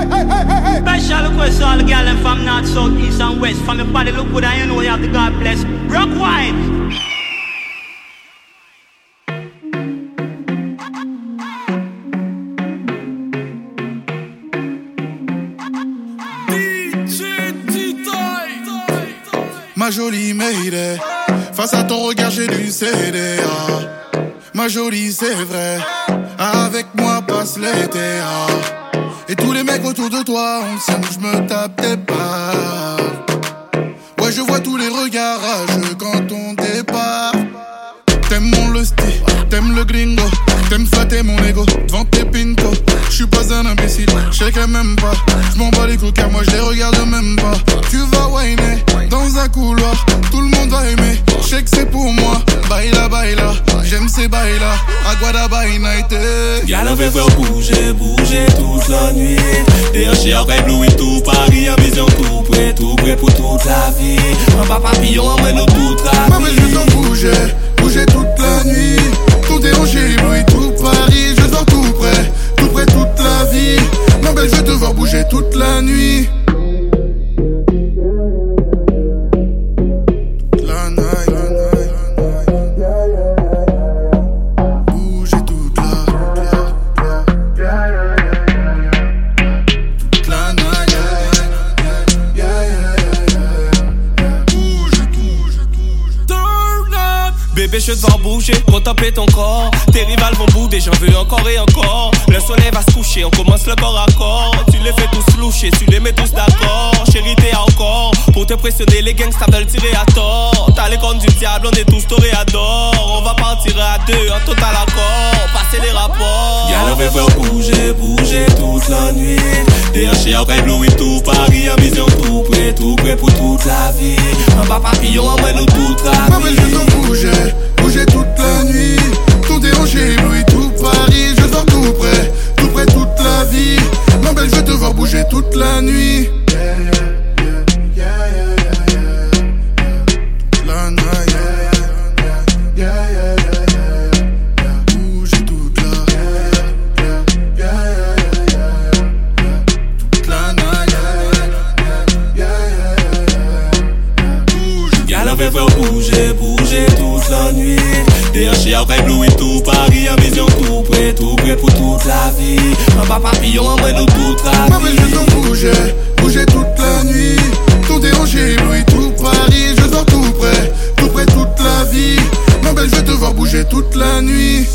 Special request all the girl from north, south, east and west. From your body look good and you know you have the God bless. Rock wine. Ma jolie Mayday, face à ton regard j'ai céder. ah. Ma jolie c'est vrai, avec moi passe l'été. ah. Autour de toi, on sait je me tape des barres. Ouais, je vois tous les regards rageux quand on départ. T'aimes mon le style, t'aimes le gringo, t'aimes flatter mon ego devant tes pinto. Je suis pas un imbécile, je sais qu'elle m'aime pas. Je m'en bats les couilles car moi je les regarde même pas. Tu vas whiner dans un couloir, tout le monde va aimer. Je sais que c'est pour moi, baila baila. J'aime ces baila, aguada été. Y'a la bouger, bouger toute la nuit. Perche akwa e bloui tou pari An vizyon tou pre, tou pre pou tout la vi An pa papillon an mwen nou tout la vi Mwen mwen jè ton bouje, bouje tout la nwi Bébé, je devoir bouger, contempler ton corps. Tes rivales vont bouder, j'en veux encore et encore. Le soleil va se coucher, on commence le corps à corps. Tu les fais tous loucher, tu les mets tous d'accord. Chérie, t'es encore. Pour te pressionner, les gangsters veulent tirer à tort. T'as les cornes du diable, on est tous toréadors. On va partir à deux, en total accord. Passer les rapports. Y'a bouger, bouger toute la nuit. DHE a ou kay bloui tou Pari a vizyon tou pre Tou pre pou tout la vi An ba papi yo an mwen nou tout la vi Mwen mwen jen nou bouje faire bouger, bouger toute la nuit. Chien rêve Louis tout Paris, en vision tout près, tout près pour toute la vie. Un bas papillon, emmène-nous toute la Ma belle, je vie. veux bouger, bouger toute la nuit. Tout déranger, Louis, tout Paris. Je dors tout près, tout près toute la vie. Ma belle, je te voir bouger toute la nuit.